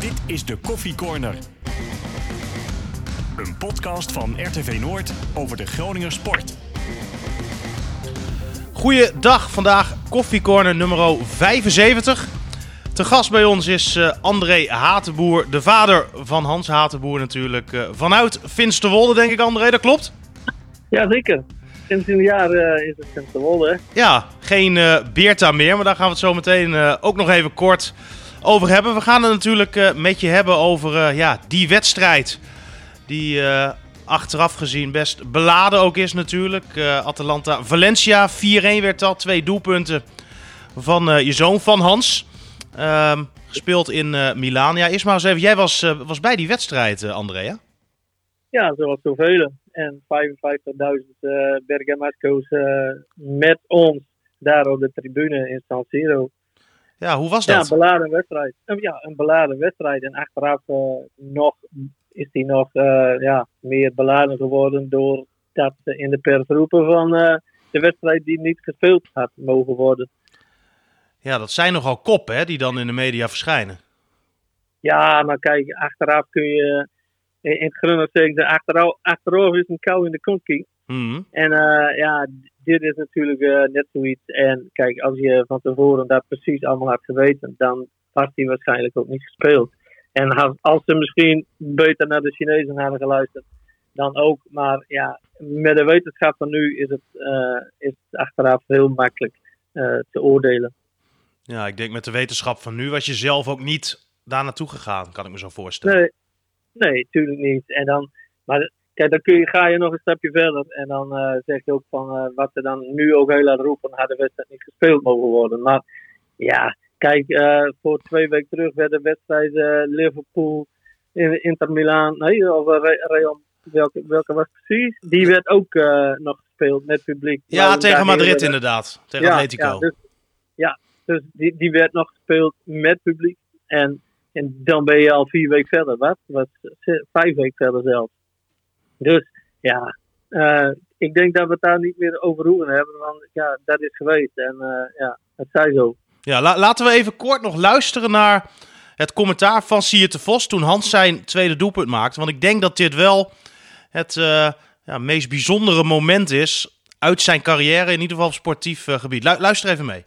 Dit is de Koffie Corner. Een podcast van RTV Noord over de Groninger sport. Goeiedag, vandaag Koffie Corner nummer 75. Te gast bij ons is uh, André Hatenboer, de vader van Hans Hatenboer natuurlijk. Uh, vanuit Finsterwolde, denk ik André, dat klopt? Ja, zeker. Sinds een jaar uh, is het Finsterwolde. Ja, geen Beerta meer, maar daar gaan we het zo meteen ook nog even kort over hebben. We gaan het natuurlijk met je hebben over ja, die wedstrijd die achteraf gezien best beladen ook is natuurlijk. Atalanta-Valencia, 4-1 werd dat, twee doelpunten van je zoon, van Hans. Um, gespeeld in uh, Milaan. Ja, eens even. Jij was, uh, was bij die wedstrijd, uh, Andrea? Ja, zoals zoveel. En 55.000 uh, Bergamasco's met ons daar op de tribune in San Siro. Ja, hoe was dat? Ja, een beladen wedstrijd. Ja, een beladen wedstrijd. En achteraf nog, is die nog ja, meer beladen geworden doordat ze in de pers roepen van de wedstrijd die niet gespeeld had mogen worden. Ja, dat zijn nogal koppen hè, die dan in de media verschijnen. Ja, maar kijk, achteraf kun je in het groen zeggen, achteraf, achteraf is een kou in de kontie. Mm. En uh, ja, dit is natuurlijk uh, net zoiets. En kijk, als je van tevoren dat precies allemaal had geweten, dan had hij waarschijnlijk ook niet gespeeld. En als ze misschien beter naar de Chinezen hadden geluisterd, dan ook. Maar ja, met de wetenschap van nu is het, uh, is het achteraf heel makkelijk te oordelen. Ja, ik denk met de wetenschap van nu was je zelf ook niet daar naartoe gegaan, kan ik me zo voorstellen. Nee, nee, tuurlijk niet. En dan, maar kijk, dan kun je, ga je nog een stapje verder. En dan uh, zeg je ook van uh, wat ze dan nu ook heel laat roepen, had de wedstrijd niet gespeeld mogen worden. Maar ja, kijk, uh, voor twee weken terug werd de wedstrijd Liverpool, Inter Milaan, nee, of Real, welke, welke was precies? Die werd ook nog gespeeld met publiek. Ja, tegen Madrid inderdaad. Tegen ja, Atletico. Ja, dus, ja, dus die, die werd nog gespeeld met publiek. En, en dan ben je al vier weken verder. Wat? Wat vijf weken verder zelfs. Dus ja, uh, ik denk dat we het daar niet meer over hoeven hebben. Want ja, dat is geweest. En uh, ja, het zij zo. Ja, la laten we even kort nog luisteren naar het commentaar van Sierte Vos toen Hans zijn tweede doelpunt maakte. Want ik denk dat dit wel het uh, ja, meest bijzondere moment is uit zijn carrière, in ieder geval op sportief gebied. Lu luister even mee.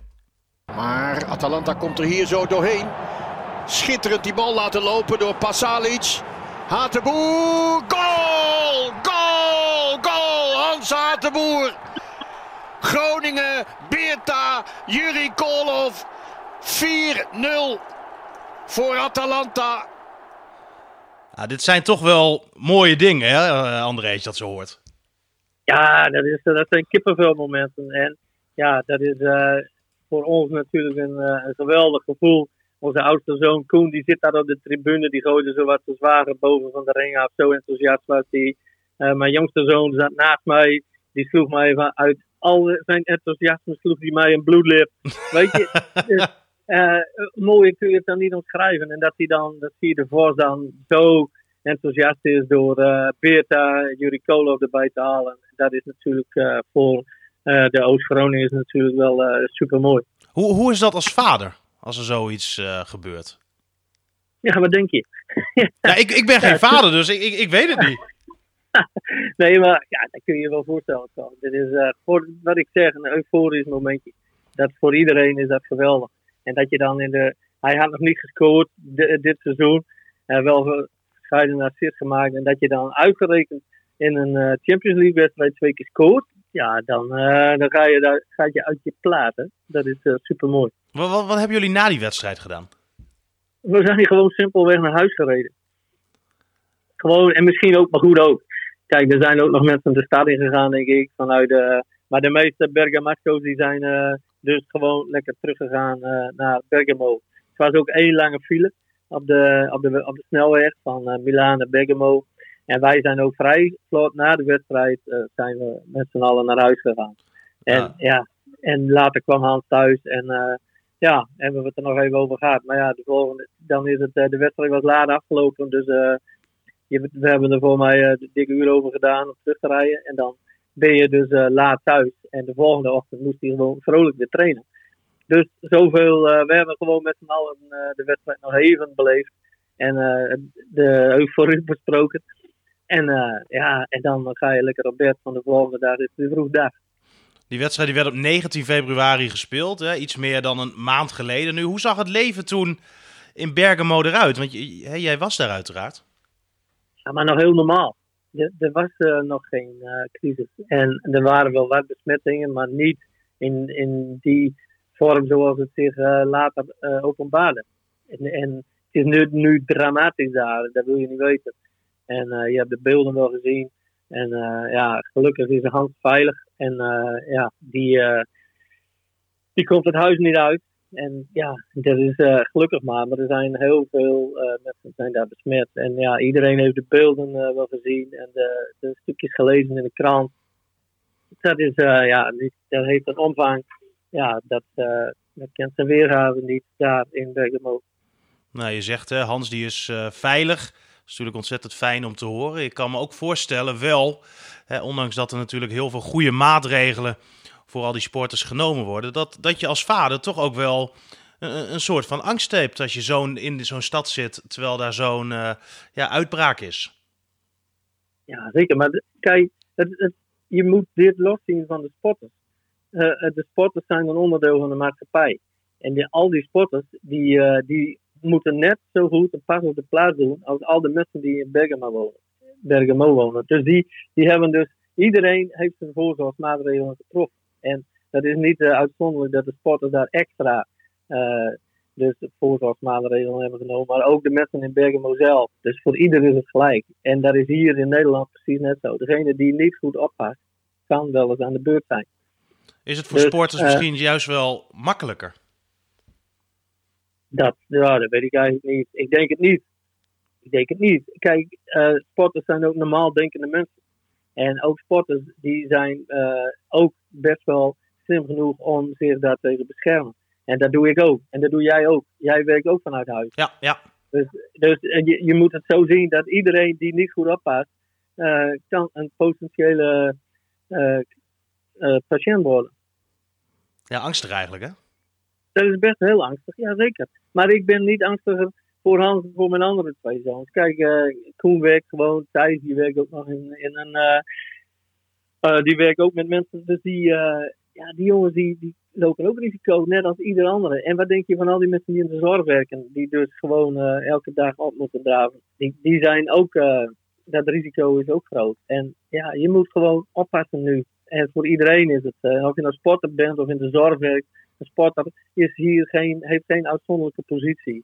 Maar Atalanta komt er hier zo doorheen. Schitterend die bal laten lopen door Pasalic. Hatenboer. Goal! Goal! Goal! Hans Hatenboer. Groningen, Beerta, Juri Kolov. 4-0 voor Atalanta. Ja, dit zijn toch wel mooie dingen, hè, André, als je dat zo hoort. Ja, dat, is, dat zijn kippenvelmomenten. En ja, dat is... Uh voor ons natuurlijk een, uh, een, geweldig gevoel. Onze oudste zoon Koen, die zit daar op de tribune. Die gooide zo wat te zware boven van de ring af. Zo enthousiast was hij. Uh, mijn jongste zoon zat naast mij. Die sloeg mij uit al zijn enthousiasme sloeg hij mij een bloedlip. Weet je, dus, uh, mooi kun je het dan niet omschrijven. En dat hij dan, dat zie je de Vos dan zo enthousiast is door uh, Beerta, Juri Kolo erbij te halen. Dat is natuurlijk uh, voor uh, de Oost-Groningen is natuurlijk wel uh, super mooi. Hoe, hoe is dat als vader, als er zoiets uh, gebeurt? Ja, wat denk je? ja, ik, ik ben geen ja, vader, dus ik, ik, ik, weet het niet. nee, maar ja, dat kun je je wel voorstellen. Dit is, voor, wat ik zeg, een euforisch momentje. Dat voor iedereen is dat geweldig. En dat je dan in de... Hij had nog niet gescoord de, dit seizoen. wel gescheiden assist gemaakt. En dat je dan uitgerekend in een Champions League wedstrijd twee keer scoort ja, dan, uh, dan ga je, daar, ga je uit je platen. Dat is uh, super mooi. Wat, wat, wat, hebben jullie na die wedstrijd gedaan? We zijn hier gewoon simpelweg naar huis gereden. Gewoon, en misschien ook, maar goed ook. Kijk, er zijn ook nog mensen de stad in gegaan, denk ik. Vanuit de, maar de meeste Bergamasco's die zijn uh, dus gewoon lekker teruggegaan naar Bergamo. Het was ook één lange file op de, op de, op de snelweg van Milaan naar Bergamo. En wij zijn ook vrij vlot na de wedstrijd uh, zijn we met z'n allen naar huis gegaan. En ja, ja en later kwam Hans thuis en uh, ja, hebben we het er nog even over gehad. Maar ja, de volgende, dan is het, uh, de wedstrijd was laat afgelopen, dus je, we hebben er voor mij een dikke uur over gedaan om terug te rijden. En dan ben je dus laat thuis en de volgende ochtend moest hij gewoon vrolijk weer trainen. Dus zoveel, we hebben gewoon met z'n allen de wedstrijd nog even beleefd. En de euforie besproken. En ja, en dan ga je lekker op bed van de volgende dag is het vroeg dag. Die wedstrijd die werd op 19 februari gespeeld, hè? iets meer dan een maand geleden. Nu, hoe zag het leven toen in Bergamo eruit? Want jij was daar uiteraard. Ja, maar nog heel normaal. Er, was uh, nog geen uh, crisis. En er waren wel wat besmettingen, maar niet in, in die vorm zoals het zich uh, later openbaarde. En, en, het is nu, nu dramatisch daar, dat wil je niet weten. En je hebt de beelden wel gezien. En ja, gelukkig is de hand veilig. En ja, die, die komt het huis niet uit. En ja, dat is gelukkig maar. Maar er zijn heel veel mensen zijn daar besmet. En ja, iedereen heeft de beelden wel gezien en de, de, stukjes gelezen in de krant. Dat is, ja, dat heeft een omvang. Ja, dat, dat kent zijn weerhaven niet daar in Bergamo. Nou, je zegt hè, Hans die is veilig. Is natuurlijk ontzettend fijn om te horen. Ik kan me ook voorstellen, wel, hè, ondanks dat er natuurlijk heel veel goede maatregelen voor al die sporters genomen worden, dat, dat je als vader toch ook wel een, een soort van angst hebt als je zo'n in zo'n stad zit, terwijl daar zo'n uh, ja, uitbraak is. Ja, zeker. Maar kijk, het, je moet dit loszien van de sporters. Uh, de sporters zijn een onderdeel van de maatschappij. En die, al die sporters, die, die moeten net zo goed een pas op de plaats doen als al de mensen die in Bergamo wonen. Bergamo wonen. Dus die, die hebben dus, iedereen heeft zijn voorzorgsmaatregelen getroffen. En dat is niet uh, uitzonderlijk dat de sporters daar extra uh, dus voorzorgsmaatregelen hebben genomen. Maar ook de mensen in Bergamo zelf. Dus voor ieder is het gelijk. En dat is hier in Nederland precies net zo. Degene die niet goed oppast, kan wel eens aan de beurt zijn. Is het voor dus, sporters uh, misschien juist wel makkelijker? Dat, ja, dat weet ik eigenlijk niet. Ik denk het niet. Ik denk het niet. Kijk, uh, sporters zijn ook normaal denkende mensen. En ook sporters die zijn uh, ook best wel slim genoeg om zich daartegen te beschermen. En dat doe ik ook. En dat doe jij ook. Jij werkt ook vanuit huis. Ja, ja. Dus, dus je, je moet het zo zien dat iedereen die niet goed oppast, uh, kan een potentiële patiënt worden. Ja, angstig eigenlijk, hè? Dat is best heel angstig, ja zeker. Maar ik ben niet angstiger voor Hans voor mijn andere twee zoons. Kijk, uh, Koen werkt gewoon, Thijs die werkt ook nog in, in een... Uh, uh, die werkt ook met mensen, dus die, ja, die jongens die, die lopen ook risico, net als ieder andere. En wat denk je van al die mensen die in de zorg werken, die dus gewoon elke dag op moeten draven? Die, die zijn ook, dat risico is ook groot. En ja, je moet gewoon oppassen nu. En voor iedereen is het, of je nou sporter bent of in de zorg werkt, een sporter is hier geen, heeft geen uitzonderlijke positie.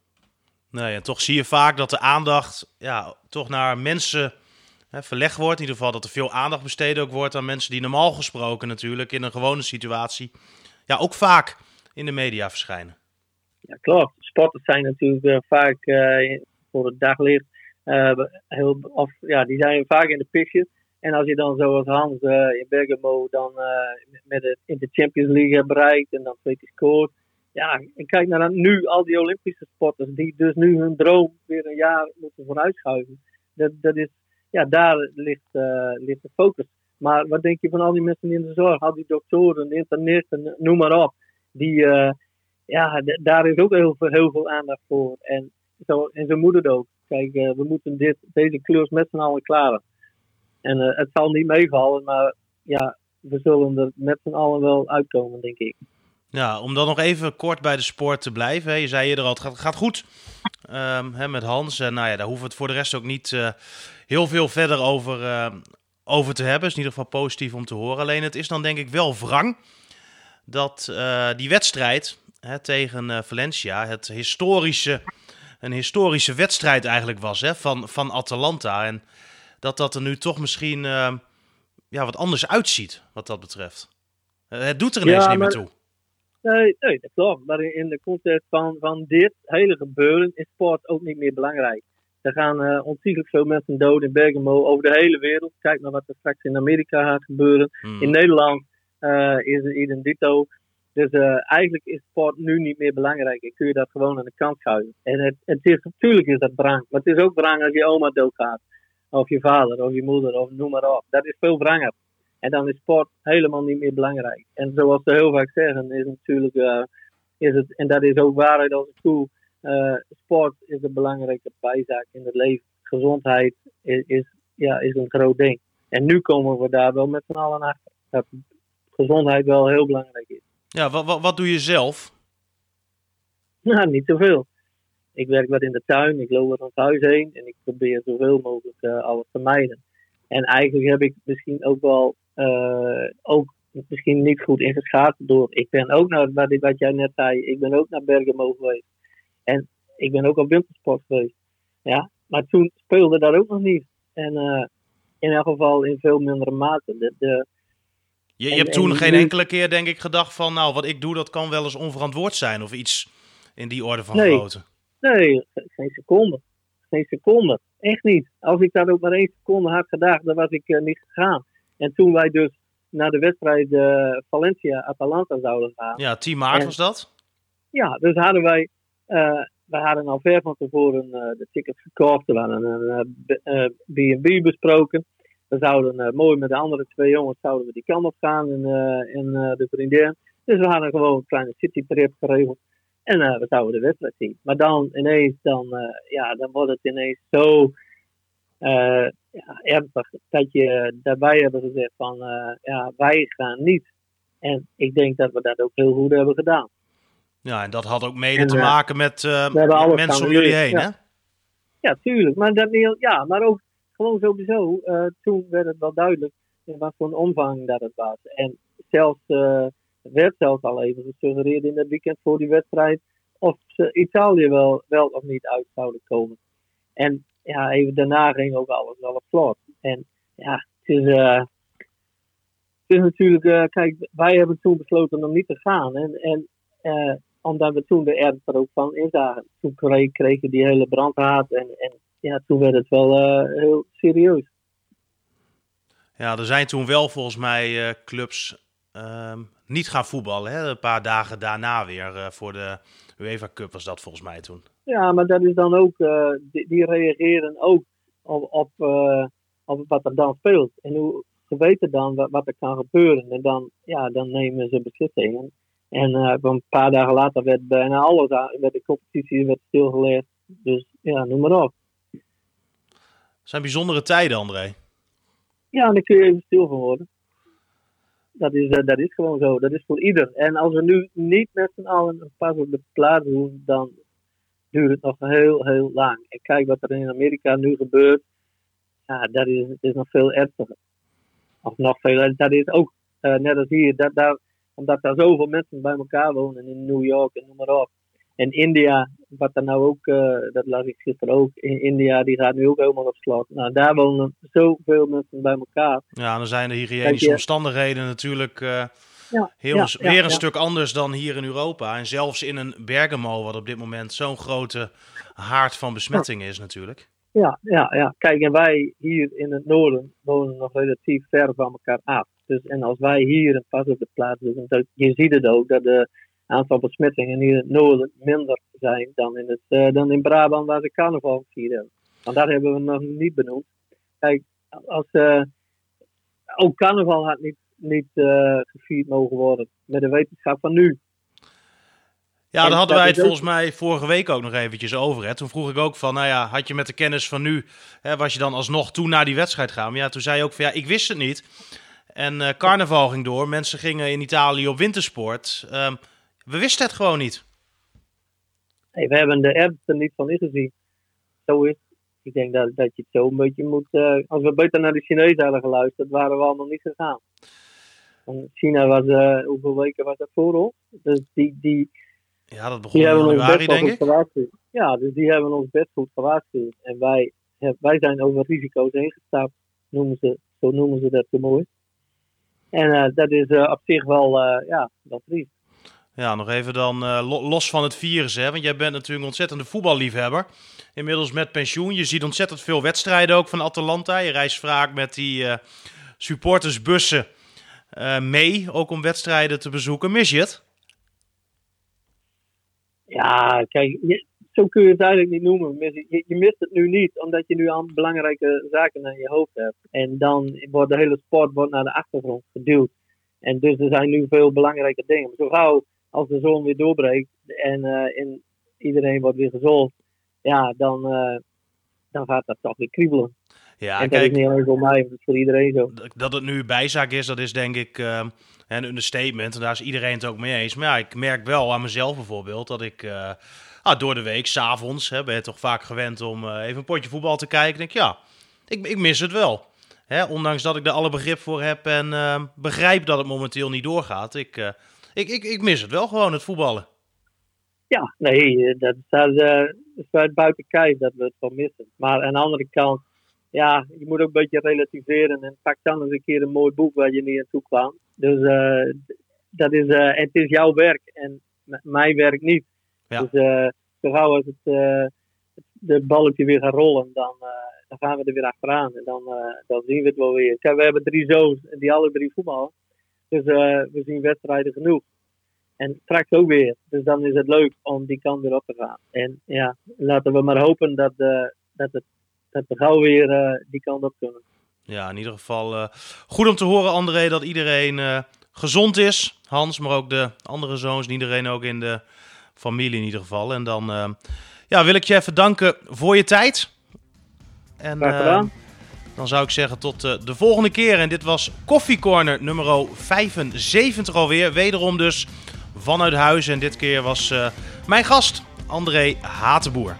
Nee, en toch zie je vaak dat de aandacht ja, toch naar mensen hè, verlegd wordt. In ieder geval dat er veel aandacht besteed ook wordt aan mensen die normaal gesproken natuurlijk in een gewone situatie ja, ook vaak in de media verschijnen. Ja, klopt. Sporters zijn natuurlijk uh, vaak uh, voor het daglicht. Uh, heel, of, ja, die zijn vaak in de pitches. En als je dan zoals Hans in Bergamo dan met het in de Champions League bereikt en dan twee keer scoort ja, ik kijk naar nu al die Olympische sporters die dus nu hun droom weer een jaar moeten vooruitschuiven. Dat, dat is, ja, daar ligt, uh, ligt de focus. Maar wat denk je van al die mensen in de zorg, al die doktoren, internisten, noem maar op. Die, ja, daar is ook heel veel, heel veel aandacht voor. En zo, en zo moet het ook. Kijk, we moeten dit, deze kleurs met z'n allen klaren. En het zal niet meevallen, maar ja, we zullen er met z'n allen wel uitkomen, denk ik. Ja, om dan nog even kort bij de sport te blijven. Hè. Je zei eerder al, het gaat, gaat goed um, hè, met Hans. En nou ja, daar hoeven we het voor de rest ook niet uh, heel veel verder over, uh, over te hebben. is in ieder geval positief om te horen. Alleen het is dan denk ik wel wrang dat die wedstrijd hè, tegen Valencia, het historische, een historische wedstrijd eigenlijk was hè, van, van Atalanta. En dat dat er nu toch misschien ehm, ja, wat anders uitziet wat dat betreft. het doet er ineens ja, niet meer toe. Nee, nee, dat klopt. Maar in de context van, van dit hele gebeuren is sport ook niet meer belangrijk. Er gaan uh, ontiegelijk veel mensen dood in Bergamo over de hele wereld. Kijk naar wat er straks in Amerika gaat gebeuren. Hmm. In Nederland uh, is het idem dito. Dus uh, eigenlijk is sport nu niet meer belangrijk. En kun je dat gewoon aan de kant schuiven. En het, het is, natuurlijk is dat brang. Maar het is ook brang als je oma doodgaat. Of je vader, of je moeder, of noem maar op. Dat is veel branger. En dan is sport helemaal niet meer belangrijk. En zoals ze heel vaak zeggen, is natuurlijk, uh, is het, en dat is ook waarheid als het toe, eh, sport is een belangrijke bijzaak in het leven. Gezondheid is, is, ja, is een groot ding. En nu komen we daar wel met z'n allen achter. Dat gezondheid wel heel belangrijk is. Ja, wat, wat, wat doe je zelf? Nou, niet zoveel. Ik werk wat in de tuin, ik loop wat het huis heen en ik probeer zoveel mogelijk eh, alles te mijden. En eigenlijk heb ik misschien ook wel eh, ook misschien niet goed ingeschaald door. Ik ben ook naar wat, wat jij net zei, ik ben ook naar Bergamo geweest. En ik ben ook op wintersport geweest. Ja, maar toen speelde dat ook nog niet. En eh, in elk geval in veel mindere mate. De, de, Je, je En- hebt toen en geen enkele keer, denk ik, gedacht van... nou, wat ik doe, dat kan wel eens onverantwoord zijn. Of iets in die orde van Nee. grootte. Nee, ge- geen seconde. Geen seconde. Echt niet. Als ik dat ook maar één seconde had gedacht, dan was ik eh, niet gegaan. En toen wij dus naar de wedstrijd eh, Valencia-Atalanta zouden gaan. Ja, 10 maart En- was dat. Ja, dus hadden wij. eh wij hadden al ver van tevoren de tickets gekocht. We hadden een B&B besproken. We zouden mooi met de andere twee jongens zouden we die kant op gaan en, en de vriendin. Dus we hadden gewoon een kleine citytrip geregeld. En eh, we zouden de wedstrijd zien. Maar dan ineens, dan, eh, ja, dan wordt het ineens zo ja, ernstig dat, je, dat wij hebben gezegd van ja, wij gaan niet. En ik denk dat we dat ook heel goed hebben gedaan. Ja, en dat had ook mede En, te maken met alles mensen om jullie heen, ja. hè? Ja, tuurlijk. Maar, dat niet, ja, maar ook gewoon sowieso. toen werd het wel duidelijk in wat voor een omvang dat het was. En zelfs, werd zelfs al even gesuggereerd in het weekend voor die wedstrijd. of ze Italië wel, wel of niet uit zouden komen. En ja, even daarna ging ook alles wel op slot. En ja, het is, eh, natuurlijk, eh, kijk, wij hebben toen besloten om niet te gaan. En, en eh, omdat we toen de ernst er ook van inzagen. Toen kreeg, kreeg je die hele brandhaat en, en ja, toen werd het wel heel serieus. Ja, er zijn toen wel volgens mij clubs ehm, niet gaan voetballen. Hè? Een paar dagen daarna weer eh, voor de UEFA Cup was dat volgens mij toen. Ja, maar dat is dan ook, eh, die, die reageren ook op, op, eh, op wat er dan speelt. En hoe, ze weten dan wat, wat er kan gebeuren. En dan, ja, dan nemen ze beslissingen. En een paar dagen later werd bijna alles aan, werd de competitie werd stilgelegd. Dus ja, noem maar op. Het zijn bijzondere tijden, André. Ja, daar kun je even stil van worden. Dat is, eh, dat is gewoon zo. Dat is voor ieder. En als we nu niet met z'n allen een pas op de plaats doen, dan duurt het nog heel, heel lang. En kijk wat er in Amerika nu gebeurt. Ja, dat is, is nog veel ernstiger. Of nog veel Dat is ook, eh, net als hier, dat daar, omdat daar zoveel mensen bij elkaar wonen in New York en noem maar op. En India, wat er nou ook, eh, dat las ik gisteren ook, in India, die gaat nu ook helemaal op slot. Nou, daar wonen zoveel mensen bij elkaar. Ja, dan zijn de hygiënische je- omstandigheden natuurlijk eh, Ja, heel, ja, weer ja, een stuk anders dan hier in Europa. En zelfs in een Bergamo, wat op dit moment zo'n grote haard van besmetting is natuurlijk. Ja, ja, ja. Kijk, en wij hier in het noorden wonen nog relatief ver van elkaar af. Dus, en als wij hier een pas op de plaats doen, je ziet het ook dat de aantal besmettingen hier in het noorden minder zijn dan in, het, eh, dan in Brabant waar ze carnaval vieren. Want daar hebben we nog niet benoemd. Kijk, als, eh, ook carnaval had niet, niet eh, gevierd mogen worden met de wetenschap van nu. Ja, daar hadden dat wij het volgens mij vorige week ook nog eventjes over. Hè. Toen vroeg ik ook van, nou ja, had je met de kennis van nu, hè, was je dan alsnog toen naar die wedstrijd gaan? Maar ja, toen zei je ook van, ja, ik wist het niet. En carnaval ging door, mensen gingen in Italië op wintersport. Ehm, we wisten het gewoon niet. Nee, we hebben de ernst er niet van ingezien. Zo is het. Ik denk dat, dat je het zo een beetje moet. eh, als we beter naar de Chinezen hadden geluisterd, waren we allemaal niet gegaan. Want China was, eh, hoeveel weken was dat voor ons? Dus die, die, Ja, dat begon die in januari, denk goed ik. Ja, dus die hebben ons best goed gewaarschuwd. En wij, wij zijn over risico's heen gestapt, noemen ze, zo noemen ze dat zo mooi. En eh, dat is eh, op zich wel, eh, ja, wel triest. Ja, nog even dan eh, lo- los van het virus, hè? want jij bent natuurlijk een ontzettende voetballiefhebber. Inmiddels met pensioen. Je ziet ontzettend veel wedstrijden ook van Atalanta. Je reist vaak met die eh, supportersbussen eh, mee, ook om wedstrijden te bezoeken. Mis je het? Ja, kijk, je- zo kun je het eigenlijk niet noemen. Je, je- mist het nu niet, omdat je nu al belangrijke zaken aan je hoofd hebt. En dan wordt de hele sport wordt naar de achtergrond geduwd. En dus er zijn nu veel belangrijke dingen. Zo gauw als de zon weer doorbreekt en, eh, in, iedereen wordt weer gezond, ja, dan, dan gaat dat toch weer kriebelen. Ja, en kijk, dat is niet alleen voor mij, dat is voor iedereen zo. Dat het nu bijzaak is, dat is denk ik uh, een understatement. En daar is iedereen het ook mee eens. Maar ja, ik merk wel aan mezelf bijvoorbeeld dat ik uh, ah, door de week, s'avonds, ben je toch vaak gewend om uh, even een potje voetbal te kijken. denk ja, ik, ik mis het wel. Hè, ondanks dat ik er alle begrip voor heb en begrijp dat het momenteel niet doorgaat. Ik, ik, ik, ik mis het wel gewoon, het voetballen. Ja, nee, dat staat, staat buiten kijf dat we het wel missen. Maar aan de andere kant, ja, je moet ook een beetje relativeren en pak dan eens een keer een mooi boek waar je niet aan toe kwam. Dus uh, dat is, uh, het is jouw werk en mijn werk niet. Ja. Dus uh, zo gauw als het, de balletje weer gaat rollen, dan, dan gaan we er weer achteraan. En dan, dan zien we het wel weer. Kijk, we hebben drie zoons en die alle drie voetballen. Dus we zien wedstrijden genoeg. En straks ook weer. Dus dan is het leuk om die kant weer op te gaan. En ja, laten we maar hopen dat, dat het dat we gauw weer uh, die kant op kunnen. Ja, in ieder geval uh, goed om te horen, André, dat iedereen uh, gezond is. Hans, maar ook de andere zoons, iedereen ook in de familie in ieder geval. En dan ja, wil ik je even danken voor je tijd. En dan zou ik zeggen tot de volgende keer. En dit was Coffee Corner nummer 75 alweer. Wederom dus vanuit huis. En dit keer was mijn gast André Hatenboer.